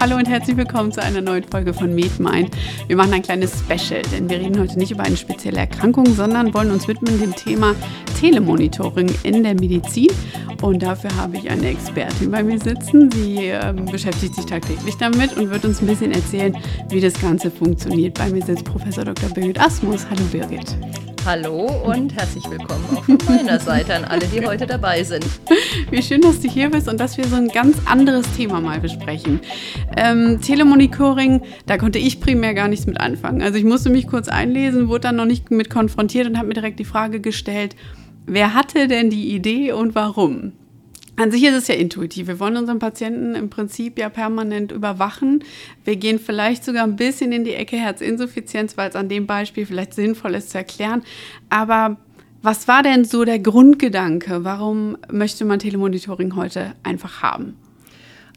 Hallo und herzlich willkommen zu einer neuen Folge von MedMind. Wir machen ein kleines Special, denn wir reden heute nicht über eine spezielle Erkrankung, sondern wollen uns widmen dem Thema Telemonitoring in der Medizin. Und dafür habe ich eine Expertin bei mir sitzen. Sie äh, beschäftigt sich tagtäglich damit und wird uns ein bisschen erzählen, wie das Ganze funktioniert. Bei mir sitzt Professor Dr. Birgit Asmus. Hallo Birgit. Hallo und herzlich willkommen auch von meiner Seite an alle, die heute dabei sind. Wie schön, dass du hier bist und dass wir so ein ganz anderes Thema mal besprechen. Ähm, Telemonitoring, da konnte ich primär gar nichts mit anfangen. Also ich musste mich kurz einlesen, wurde dann noch nicht mit konfrontiert und habe mir direkt die Frage gestellt, wer hatte denn die Idee und warum? An sich ist es ja intuitiv. Wir wollen unseren Patienten im Prinzip ja permanent überwachen. Wir gehen vielleicht sogar ein bisschen in die Ecke Herzinsuffizienz, weil es an dem Beispiel vielleicht sinnvoll ist zu erklären. Aber was war denn so der Grundgedanke? Warum möchte man Telemonitoring heute einfach haben?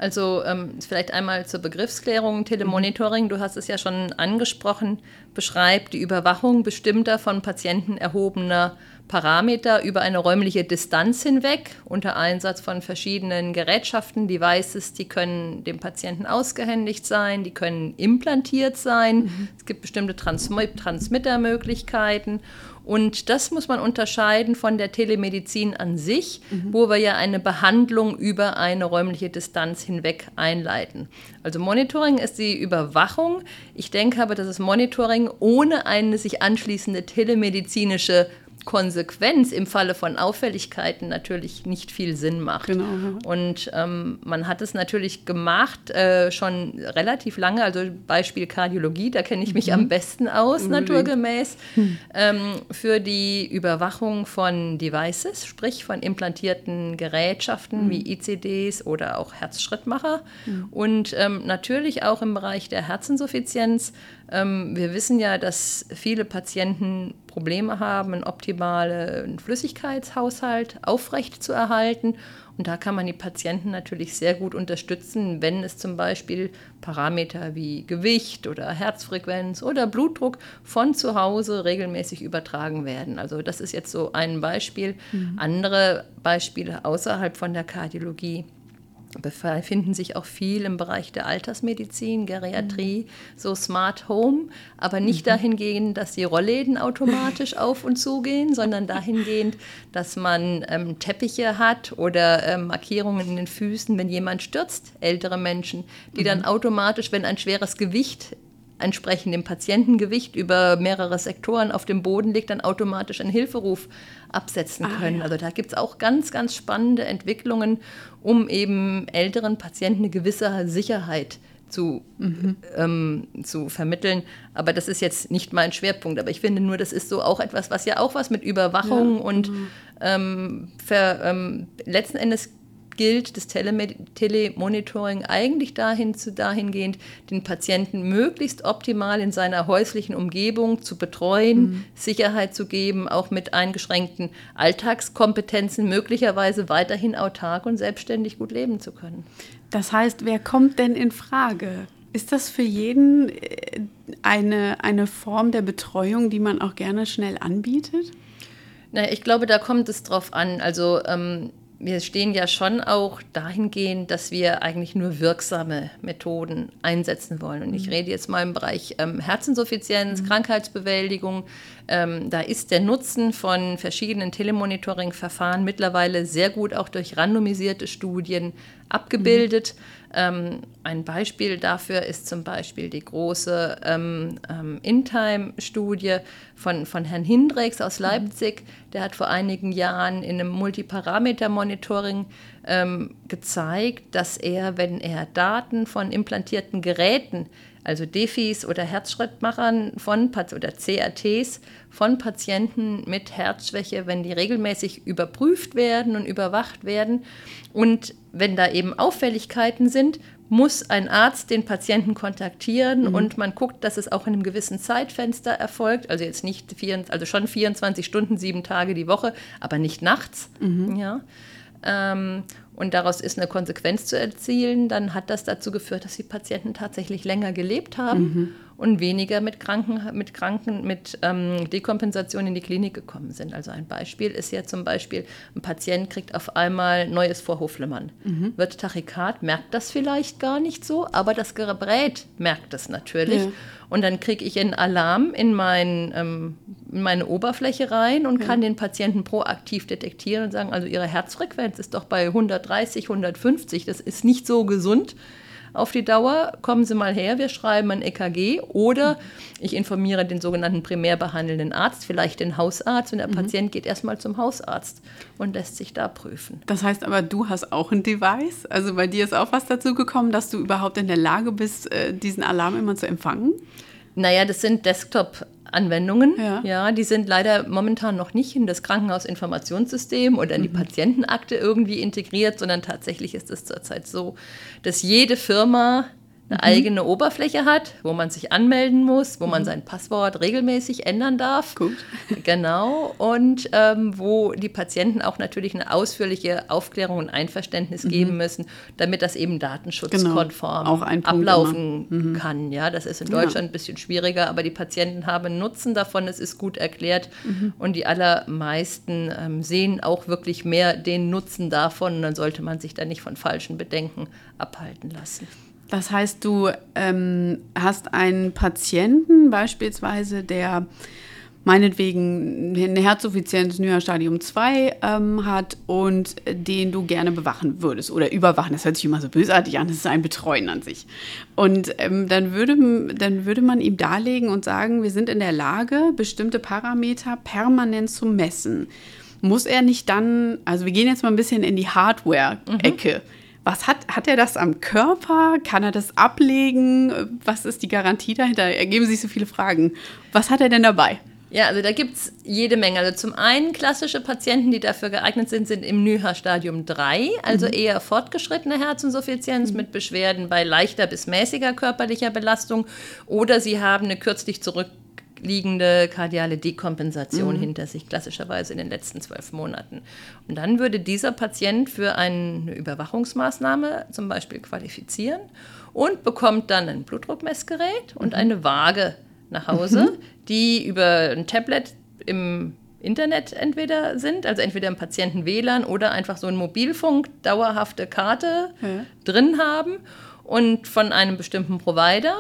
Also ähm, vielleicht einmal zur Begriffsklärung. Telemonitoring, du hast es ja schon angesprochen, beschreibt die Überwachung bestimmter von Patienten erhobener Parameter über eine räumliche Distanz hinweg unter Einsatz von verschiedenen Gerätschaften, Devices, die können dem Patienten ausgehändigt sein, die können implantiert sein. Mhm. Es gibt bestimmte Transm Transmittermöglichkeiten. Und das muss man unterscheiden von der Telemedizin an sich, mhm. wo wir ja eine Behandlung über eine räumliche Distanz hinweg einleiten. Also Monitoring ist die Überwachung. Ich denke aber, dass das Monitoring ohne eine sich anschließende telemedizinische Konsequenz im Falle von Auffälligkeiten natürlich nicht viel Sinn macht. Genau. Und ähm, man hat es natürlich gemacht, äh, schon relativ lange, also Beispiel Kardiologie, da kenne ich mich mhm. am besten aus, Unbedingt. naturgemäß, mhm. ähm, für die Überwachung von Devices, sprich von implantierten Gerätschaften mhm. wie ICDs oder auch Herzschrittmacher. Mhm. Und ähm, natürlich auch im Bereich der Herzinsuffizienz ähm, wir wissen ja, dass viele Patienten Probleme haben, einen optimalen Flüssigkeitshaushalt aufrecht zu erhalten. Und da kann man die Patienten natürlich sehr gut unterstützen, wenn es zum Beispiel Parameter wie Gewicht oder Herzfrequenz oder Blutdruck von zu Hause regelmäßig übertragen werden. Also das ist jetzt so ein Beispiel. Mhm. Andere Beispiele außerhalb von der Kardiologie befinden sich auch viel im Bereich der Altersmedizin, Geriatrie, mhm. so Smart Home, aber nicht mhm. dahingehend, dass die Rollläden automatisch auf und zugehen, sondern dahingehend, dass man ähm, Teppiche hat oder ähm, Markierungen in den Füßen, wenn jemand stürzt, ältere Menschen, die mhm. dann automatisch, wenn ein schweres Gewicht entsprechend dem Patientengewicht über mehrere Sektoren auf dem Boden liegt, dann automatisch einen Hilferuf absetzen ah, können. Ah, ja. Also da gibt es auch ganz, ganz spannende Entwicklungen, um eben älteren Patienten eine gewisse Sicherheit zu, mhm. ähm, zu vermitteln. Aber das ist jetzt nicht mein Schwerpunkt. Aber ich finde nur, das ist so auch etwas, was ja auch was mit Überwachung ja. und mhm. ähm, ver, ähm, letzten Endes gilt das Telemonitoring eigentlich dahin zu, dahingehend, den Patienten möglichst optimal in seiner häuslichen Umgebung zu betreuen, mhm. Sicherheit zu geben, auch mit eingeschränkten Alltagskompetenzen möglicherweise weiterhin autark und selbstständig gut leben zu können. Das heißt, wer kommt denn in Frage? Ist das für jeden äh, eine, eine Form der Betreuung, die man auch gerne schnell anbietet? Na, ich glaube, da kommt es drauf an. Also ähm, wir stehen ja schon auch dahingehend, dass wir eigentlich nur wirksame Methoden einsetzen wollen. Und ich mhm. rede jetzt mal im Bereich ähm, Herzinsuffizienz, mhm. Krankheitsbewältigung. Ähm, da ist der Nutzen von verschiedenen Telemonitoring-Verfahren mittlerweile sehr gut auch durch randomisierte Studien abgebildet. Mhm. Ähm, ein Beispiel dafür ist zum Beispiel die große ähm, ähm, InTime-Studie von, von Herrn Hindrex aus mhm. Leipzig. Der hat vor einigen Jahren in einem Multiparameter-Monitoring ähm, gezeigt, dass er, wenn er Daten von implantierten Geräten also Defis oder Herzschrittmachern von oder CRTs von Patienten mit Herzschwäche, wenn die regelmäßig überprüft werden und überwacht werden und wenn da eben Auffälligkeiten sind, muss ein Arzt den Patienten kontaktieren mhm. und man guckt, dass es auch in einem gewissen Zeitfenster erfolgt. Also jetzt nicht, vier, also schon 24 Stunden, sieben Tage die Woche, aber nicht nachts. Mhm. Ja. Ähm, und daraus ist eine Konsequenz zu erzielen, dann hat das dazu geführt, dass die Patienten tatsächlich länger gelebt haben. Mhm. Und weniger mit Kranken, mit Kranken, mit ähm, Dekompensation in die Klinik gekommen sind. Also ein Beispiel ist ja zum Beispiel, ein Patient kriegt auf einmal neues Vorhofflimmern, mhm. wird Tachykard, merkt das vielleicht gar nicht so, aber das Gerät merkt es natürlich. Ja. Und dann kriege ich einen Alarm in, mein, ähm, in, meine Oberfläche rein und ja. kann den Patienten proaktiv detektieren und sagen, also ihre Herzfrequenz ist doch bei 130, 150, das ist nicht so gesund auf die Dauer, kommen Sie mal her, wir schreiben ein EKG oder ich informiere den sogenannten primär behandelnden Arzt, vielleicht den Hausarzt und der mhm. Patient geht erstmal zum Hausarzt und lässt sich da prüfen. Das heißt aber, du hast auch ein Device, also bei dir ist auch was dazu gekommen, dass du überhaupt in der Lage bist, äh, diesen Alarm immer zu empfangen? Naja, das sind Desktop- Anwendungen. Ja. ja. die sind leider momentan noch nicht in das Krankenhausinformationssystem oder in die mhm. Patientenakte irgendwie integriert, sondern tatsächlich ist es zurzeit so, dass jede Firma eine mhm. eigene Oberfläche hat, wo man sich anmelden muss, wo man mhm. sein Passwort regelmäßig ändern darf. Gut. Genau. Und ähm, wo die Patienten auch natürlich eine ausführliche Aufklärung und Einverständnis mhm. geben müssen, damit das eben datenschutzkonform genau. ablaufen mhm. kann. Ja, das ist in Deutschland ja. ein bisschen schwieriger, aber die Patienten haben Nutzen davon, es ist gut erklärt mhm. und die allermeisten ähm, sehen auch wirklich mehr den Nutzen davon und dann sollte man sich da nicht von falschen Bedenken abhalten lassen. Das heißt, du ähm, hast einen Patienten beispielsweise, der meinetwegen eine Herzinsuffizienz Stadium 2 ähm, hat und den du gerne bewachen würdest oder überwachen. Das hört sich immer so bösartig an, das ist ein Betreuen an sich. Und ähm, dann, würde, dann würde man ihm darlegen und sagen, wir sind in der Lage, bestimmte Parameter permanent zu messen. Muss er nicht dann, also wir gehen jetzt mal ein bisschen in die Hardware-Ecke. Mhm was hat, hat er das am Körper? Kann er das ablegen? Was ist die Garantie dahinter? Ergeben sich so viele Fragen. Was hat er denn dabei? Ja, also da gibt es jede Menge. Also zum einen klassische Patienten, die dafür geeignet sind, sind im NYHA-Stadium 3, also mhm. eher fortgeschrittene Herzinsuffizienz mhm. mit Beschwerden bei leichter bis mäßiger körperlicher Belastung oder sie haben eine kürzlich zurück liegende kardiale Dekompensation mhm. hinter sich, klassischerweise in den letzten zwölf Monaten. Und dann würde dieser Patient für eine Überwachungsmaßnahme zum Beispiel qualifizieren und bekommt dann ein Blutdruckmessgerät und mhm. eine Waage nach Hause, mhm. die über ein Tablet im Internet entweder sind, also entweder im Patienten WLAN oder einfach so ein Mobilfunk dauerhafte Karte ja. drin haben und von einem bestimmten Provider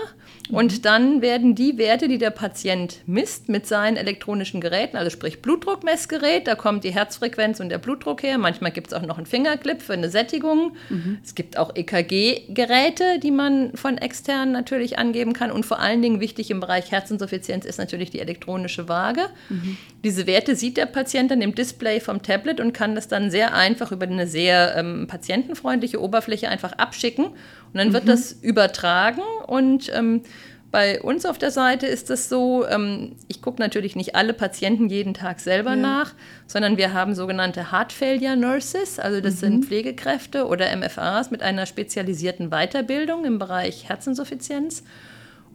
und mhm. dann werden die Werte, die der Patient misst mit seinen elektronischen Geräten, also sprich Blutdruckmessgerät, da kommt die Herzfrequenz und der Blutdruck her. Manchmal gibt es auch noch einen Fingerclip für eine Sättigung. Mhm. Es gibt auch EKG-Geräte, die man von extern natürlich angeben kann. Und vor allen Dingen wichtig im Bereich Herzinsuffizienz ist natürlich die elektronische Waage. Mhm. Diese Werte sieht der Patient dann im Display vom Tablet und kann das dann sehr einfach über eine sehr ähm, patientenfreundliche Oberfläche einfach abschicken. Und dann wird mhm. das übertragen und ähm, bei uns auf der Seite ist es so, ähm, ich gucke natürlich nicht alle Patienten jeden Tag selber ja. nach, sondern wir haben sogenannte Heart Failure Nurses, also das mhm. sind Pflegekräfte oder MFAs mit einer spezialisierten Weiterbildung im Bereich Herzinsuffizienz.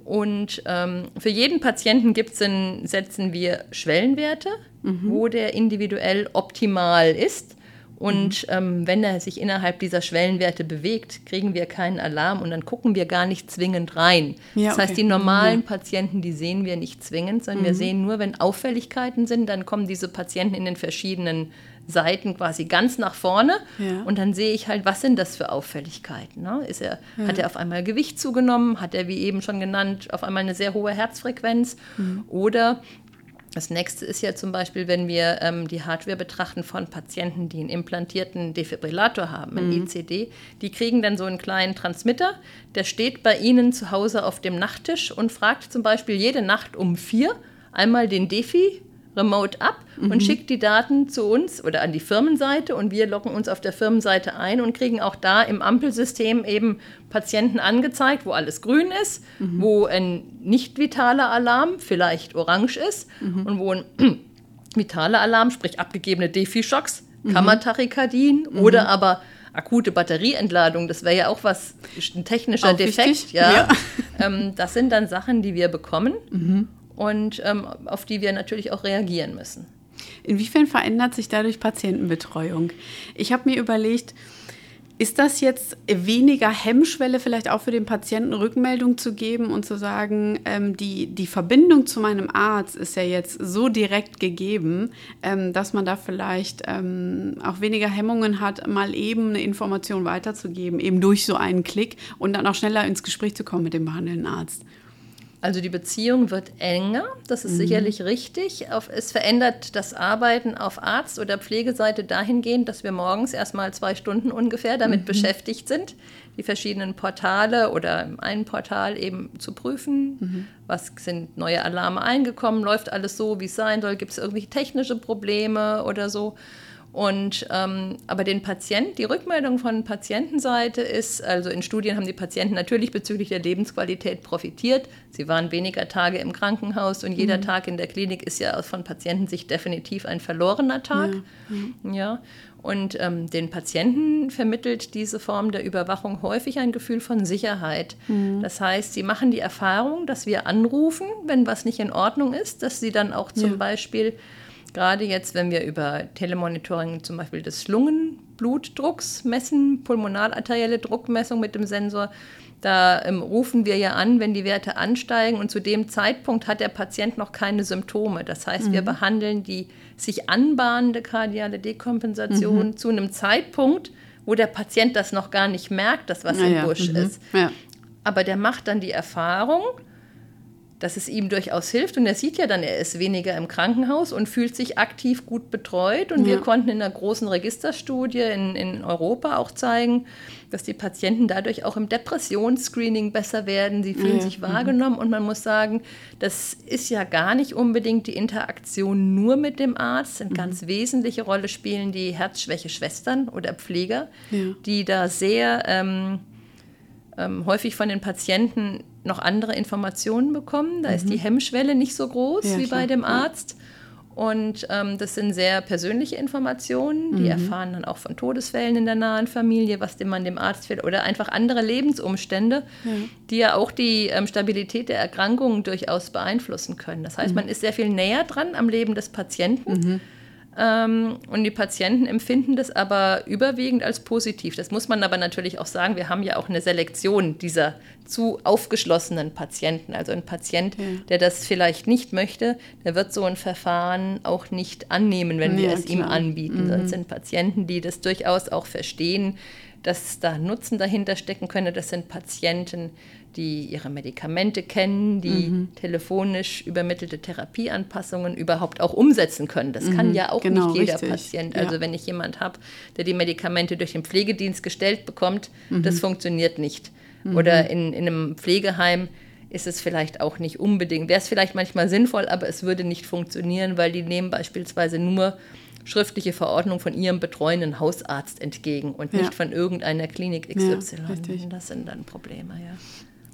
Und ähm, für jeden Patienten gibt's in, setzen wir Schwellenwerte, mhm. wo der individuell optimal ist. Und mhm. ähm, wenn er sich innerhalb dieser Schwellenwerte bewegt, kriegen wir keinen Alarm und dann gucken wir gar nicht zwingend rein. Ja, das heißt, die normalen ja. Patienten, die sehen wir nicht zwingend, sondern mhm. wir sehen nur, wenn Auffälligkeiten sind, dann kommen diese Patienten in den verschiedenen Seiten quasi ganz nach vorne ja. und dann sehe ich halt, was sind das für Auffälligkeiten. Ne? Ist er, Hat er auf einmal Gewicht zugenommen? Hat er, wie eben schon genannt, auf einmal eine sehr hohe Herzfrequenz? Mhm. Oder das nächste ist ja zum Beispiel, wenn wir ähm, die Hardware betrachten von Patienten, die einen implantierten Defibrillator haben, ein mhm. ICD, die kriegen dann so einen kleinen Transmitter, der steht bei ihnen zu Hause auf dem Nachttisch und fragt zum Beispiel jede Nacht um vier einmal den Defi remote ab mhm. und schickt die Daten zu uns oder an die Firmenseite und wir loggen uns auf der Firmenseite ein und kriegen auch da im Ampelsystem eben Patienten angezeigt, wo alles grün ist, mhm. wo ein nicht vitaler Alarm vielleicht orange ist mhm. und wo ein vitaler Alarm, sprich abgegebene Defi-Schocks, mhm. Kammertachykardien mhm. oder aber akute Batterieentladung, das wäre ja auch was, ein technischer auch Defekt, ja. ja. Ähm, das sind dann Sachen, die wir bekommen. Mhm und ähm, auf die wir natürlich auch reagieren müssen. Inwiefern verändert sich dadurch Patientenbetreuung? Ich habe mir überlegt, Ist das jetzt weniger Hemmschwelle vielleicht auch für den Patienten Rückmeldung zu geben und zu sagen, ähm, die, die Verbindung zu meinem Arzt ist ja jetzt so direkt gegeben, ähm, dass man da vielleicht ähm, auch weniger Hemmungen hat, mal eben eine Information weiterzugeben, eben durch so einen Klick und dann auch schneller ins Gespräch zu kommen mit dem behandelnden Arzt? Also die Beziehung wird enger, das ist mhm. sicherlich richtig. es verändert das Arbeiten auf Arzt- oder Pflegeseite dahingehend, dass wir morgens erstmal zwei Stunden ungefähr damit mhm. beschäftigt sind, die verschiedenen Portale oder ein Portal eben zu prüfen. Mhm. Was sind neue Alarme eingekommen? Läuft alles so, wie es sein soll? Gibt es irgendwelche technische Probleme oder so? Und ähm, aber den Patienten, die Rückmeldung von Patientenseite ist, also in Studien haben die Patienten natürlich bezüglich der Lebensqualität profitiert. Sie waren weniger Tage im Krankenhaus und jeder mhm. Tag in der Klinik ist ja von Patientensicht definitiv ein verlorener Tag. Ja. Ja. Und ähm, den Patienten vermittelt diese Form der Überwachung häufig ein Gefühl von Sicherheit. Mhm. Das heißt, sie machen die Erfahrung, dass wir anrufen, wenn was nicht in Ordnung ist, dass sie dann auch zum ja. Beispiel Gerade jetzt, wenn wir über Telemonitoring zum Beispiel des Lungenblutdrucks messen, pulmonalarterielle Druckmessung mit dem Sensor, da ähm, rufen wir ja an, wenn die Werte ansteigen und zu dem Zeitpunkt hat der Patient noch keine Symptome. Das heißt, mhm. wir behandeln die sich anbahnende kardiale Dekompensation mhm. zu einem Zeitpunkt, wo der Patient das noch gar nicht merkt, dass was ja, im Busch mhm. ist. Ja. Aber der macht dann die Erfahrung, dass es ihm durchaus hilft. Und er sieht ja dann, er ist weniger im Krankenhaus und fühlt sich aktiv gut betreut. Und ja. wir konnten in einer großen Registerstudie in, in Europa auch zeigen, dass die Patienten dadurch auch im Depressionsscreening besser werden. Sie fühlen ja. sich mhm. wahrgenommen. Und man muss sagen, das ist ja gar nicht unbedingt die Interaktion nur mit dem Arzt. Eine mhm. ganz wesentliche Rolle spielen die Herzschwäche-Schwestern oder Pfleger, ja. die da sehr ähm, ähm, häufig von den Patienten noch andere Informationen bekommen. Da mhm. ist die Hemmschwelle nicht so groß ja, wie klar. bei dem Arzt. Und ähm, das sind sehr persönliche Informationen. Die mhm. erfahren dann auch von Todesfällen in der nahen Familie, was dem man dem Arzt fehlt, oder einfach andere Lebensumstände, ja. die ja auch die ähm, Stabilität der Erkrankungen durchaus beeinflussen können. Das heißt, mhm. man ist sehr viel näher dran am Leben des Patienten. Ähm, und die Patienten empfinden das aber überwiegend als positiv. Das muss man aber natürlich auch sagen. Wir haben ja auch eine Selektion dieser zu aufgeschlossenen Patienten. Also ein Patient, ja. der das vielleicht nicht möchte, der wird so ein Verfahren auch nicht annehmen, wenn ja, wir es klar. ihm anbieten. Mhm. Das sind Patienten, die das durchaus auch verstehen, dass da Nutzen dahinter stecken könnte. Das sind Patienten, die ihre Medikamente kennen, die mhm. telefonisch übermittelte Therapieanpassungen überhaupt auch umsetzen können. Das mhm. kann ja auch genau, nicht jeder richtig. Patient. Also ja. wenn ich jemand habe, der die Medikamente durch den Pflegedienst gestellt bekommt, mhm. das funktioniert nicht. Mhm. Oder in, in einem Pflegeheim ist es vielleicht auch nicht unbedingt, wäre es vielleicht manchmal sinnvoll, aber es würde nicht funktionieren, weil die nehmen beispielsweise nur schriftliche Verordnung von ihrem betreuenden Hausarzt entgegen und nicht von irgendeiner Klinik XY. Ja, das sind dann Probleme, ja.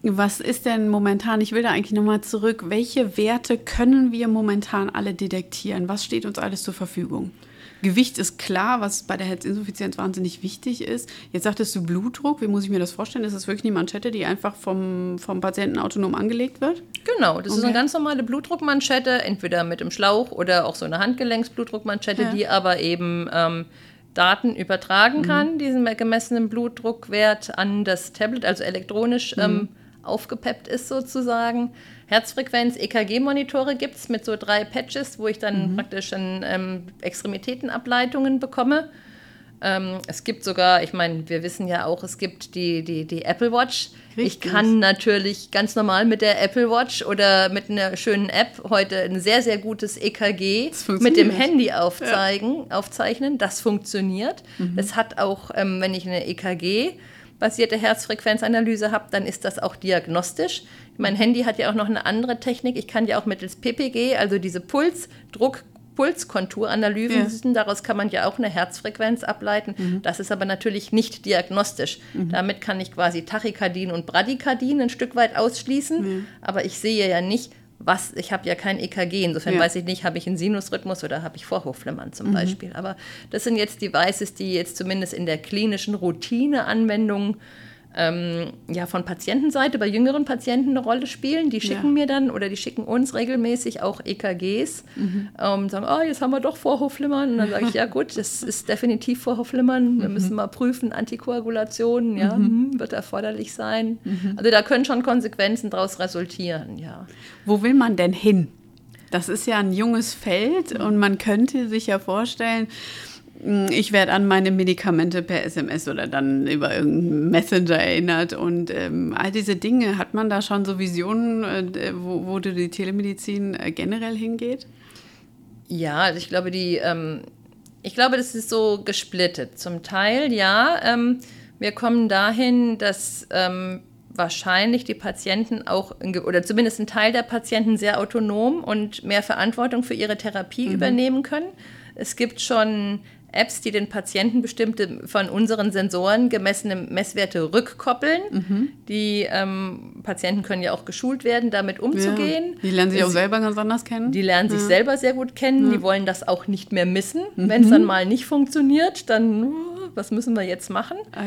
Was ist denn momentan, ich will da eigentlich nochmal zurück, welche Werte können wir momentan alle detektieren? Was steht uns alles zur Verfügung? Gewicht ist klar, was bei der Herzinsuffizienz wahnsinnig wichtig ist. Jetzt sagtest du Blutdruck. Wie muss ich mir das vorstellen? Ist das wirklich eine Manschette, die einfach vom, vom Patienten autonom angelegt wird? Genau, das okay. ist eine ganz normale Blutdruckmanschette, entweder mit dem Schlauch oder auch so eine Handgelenksblutdruckmanschette, ja. die aber eben ähm, Daten übertragen mhm. kann, diesen gemessenen Blutdruckwert an das Tablet, also elektronisch mhm. ähm, aufgepeppt ist sozusagen. Herzfrequenz, EKG-Monitore gibt es mit so drei Patches, wo ich dann mhm. praktisch ähm, Extremitätenableitungen bekomme. Ähm, es gibt sogar, ich meine, wir wissen ja auch, es gibt die, die, die Apple Watch. Richtig. Ich kann natürlich ganz normal mit der Apple Watch oder mit einer schönen App heute ein sehr, sehr gutes EKG mit dem Handy aufzeigen, ja. aufzeichnen. Das funktioniert. Mhm. Es hat auch, ähm, wenn ich eine EKG basierte Herzfrequenzanalyse habe, dann ist das auch diagnostisch. Mein Handy hat ja auch noch eine andere Technik. Ich kann ja auch mittels PPG, also diese Puls, Druck, Pulskonturanalysen, ja. daraus kann man ja auch eine Herzfrequenz ableiten. Mhm. Das ist aber natürlich nicht diagnostisch. Mhm. Damit kann ich quasi Tachykardien und Bradykardien ein Stück weit ausschließen, mhm. aber ich sehe ja nicht, was, ich habe ja kein EKG, insofern ja. weiß ich nicht, habe ich einen Sinusrhythmus oder habe ich Vorhofflimmern zum mhm. Beispiel. Aber das sind jetzt Devices, die jetzt zumindest in der klinischen Routineanwendung ähm, ja von Patientenseite bei jüngeren Patienten eine Rolle spielen. Die schicken ja. mir dann oder die schicken uns regelmäßig auch EKGs mhm. ähm, sagen, oh, jetzt haben wir doch Vorhofflimmern. Und dann sage ich, ja gut, das ist definitiv Vorhofflimmern. Wir mhm. müssen mal prüfen, Antikoagulation, ja, mhm. Hm, wird erforderlich sein. Mhm. Also da können schon Konsequenzen daraus resultieren, ja. Wo will man denn hin? Das ist ja ein junges Feld und man könnte sich ja vorstellen, ich werde an meine Medikamente per SMS oder dann über irgendeinen Messenger erinnert. Und ähm, all diese Dinge, hat man da schon so Visionen, äh, wo, wo die Telemedizin äh, generell hingeht? Ja, also ich glaube, die, ähm, ich glaube, das ist so gesplittet. Zum Teil, ja, ähm, wir kommen dahin, dass ähm, wahrscheinlich die Patienten auch, oder zumindest ein Teil der Patienten sehr autonom und mehr Verantwortung für ihre Therapie mhm. übernehmen können. Es gibt schon Apps, die den Patienten bestimmte von unseren Sensoren gemessene Messwerte rückkoppeln. Mhm. Die ähm, Patienten können ja auch geschult werden, damit umzugehen. Ja. Die lernen sich auch selber ganz anders kennen. Die lernen ja. sich selber sehr gut kennen. Ja. Die wollen das auch nicht mehr missen. Mhm. Wenn es dann mal nicht funktioniert, dann, uh, was müssen wir jetzt machen? Ah,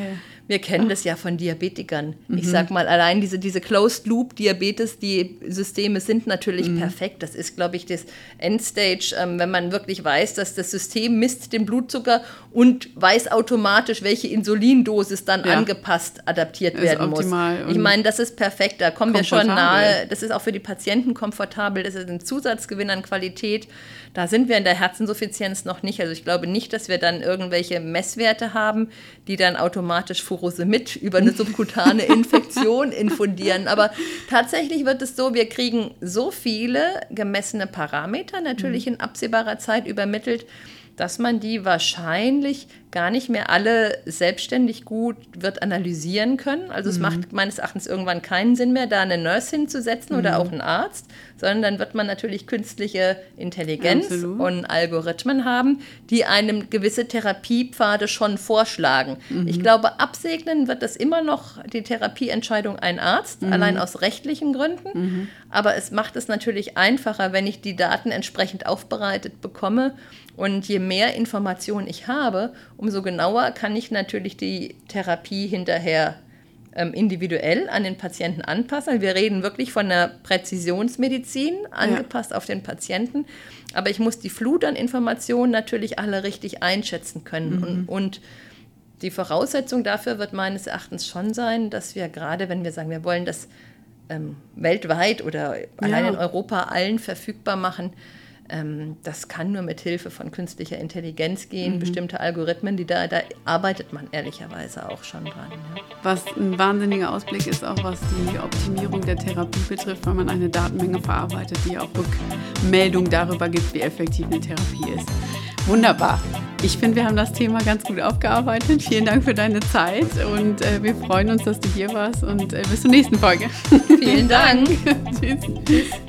wir kennen das ja von Diabetikern. Mhm. Ich sag mal, allein diese, diese Closed-Loop-Diabetes, die Systeme sind natürlich mhm. perfekt. Das ist, glaube ich, das Endstage, ähm, wenn man wirklich weiß, dass das System misst den Blutzucker und weiß automatisch, welche Insulindosis dann ja. angepasst, adaptiert werden muss. Ich meine, das ist perfekt. Da kommen wir schon nahe. Das ist auch für die Patienten komfortabel. Das ist ein Zusatzgewinn an Qualität. Da sind wir in der Herzinsuffizienz noch nicht. Also ich glaube nicht, dass wir dann irgendwelche Messwerte haben, die dann automatisch Furosemid über eine subkutane Infektion infundieren. Aber tatsächlich wird es so, wir kriegen so viele gemessene Parameter natürlich in absehbarer Zeit übermittelt, dass man die wahrscheinlich gar nicht mehr alle selbstständig gut wird analysieren können. Also es mhm. macht meines Erachtens irgendwann keinen Sinn mehr, da eine Nurse hinzusetzen mhm. oder auch einen Arzt, sondern dann wird man natürlich künstliche Intelligenz Absolut. und Algorithmen haben, die einem gewisse Therapiepfade schon vorschlagen. Mhm. Ich glaube, absegnen wird das immer noch die Therapieentscheidung ein Arzt, mhm. allein aus rechtlichen Gründen. Mhm. Aber es macht es natürlich einfacher, wenn ich die Daten entsprechend aufbereitet bekomme. Und je mehr Informationen ich habe, umso genauer kann ich natürlich die Therapie hinterher ähm, individuell an den Patienten anpassen. Wir reden wirklich von einer Präzisionsmedizin, angepasst ja. auf den Patienten. Aber ich muss die Flut an Informationen natürlich alle richtig einschätzen können. Mhm. Und, und die Voraussetzung dafür wird meines Erachtens schon sein, dass wir gerade, wenn wir sagen, wir wollen das ähm, weltweit oder allein ja. in Europa allen verfügbar machen, das kann nur mit Hilfe von künstlicher Intelligenz gehen, mhm. bestimmte Algorithmen, die da, da arbeitet man ehrlicherweise auch schon dran. Ja. Was ein wahnsinniger Ausblick ist, auch was die Optimierung der Therapie betrifft, weil man eine Datenmenge verarbeitet, die auch Rückmeldung darüber gibt, wie effektiv eine Therapie ist. Wunderbar. Ich finde, wir haben das Thema ganz gut aufgearbeitet. Vielen Dank für deine Zeit und äh, wir freuen uns, dass du hier warst und äh, bis zur nächsten Folge. Vielen Dank. Tschüss. Tschüss.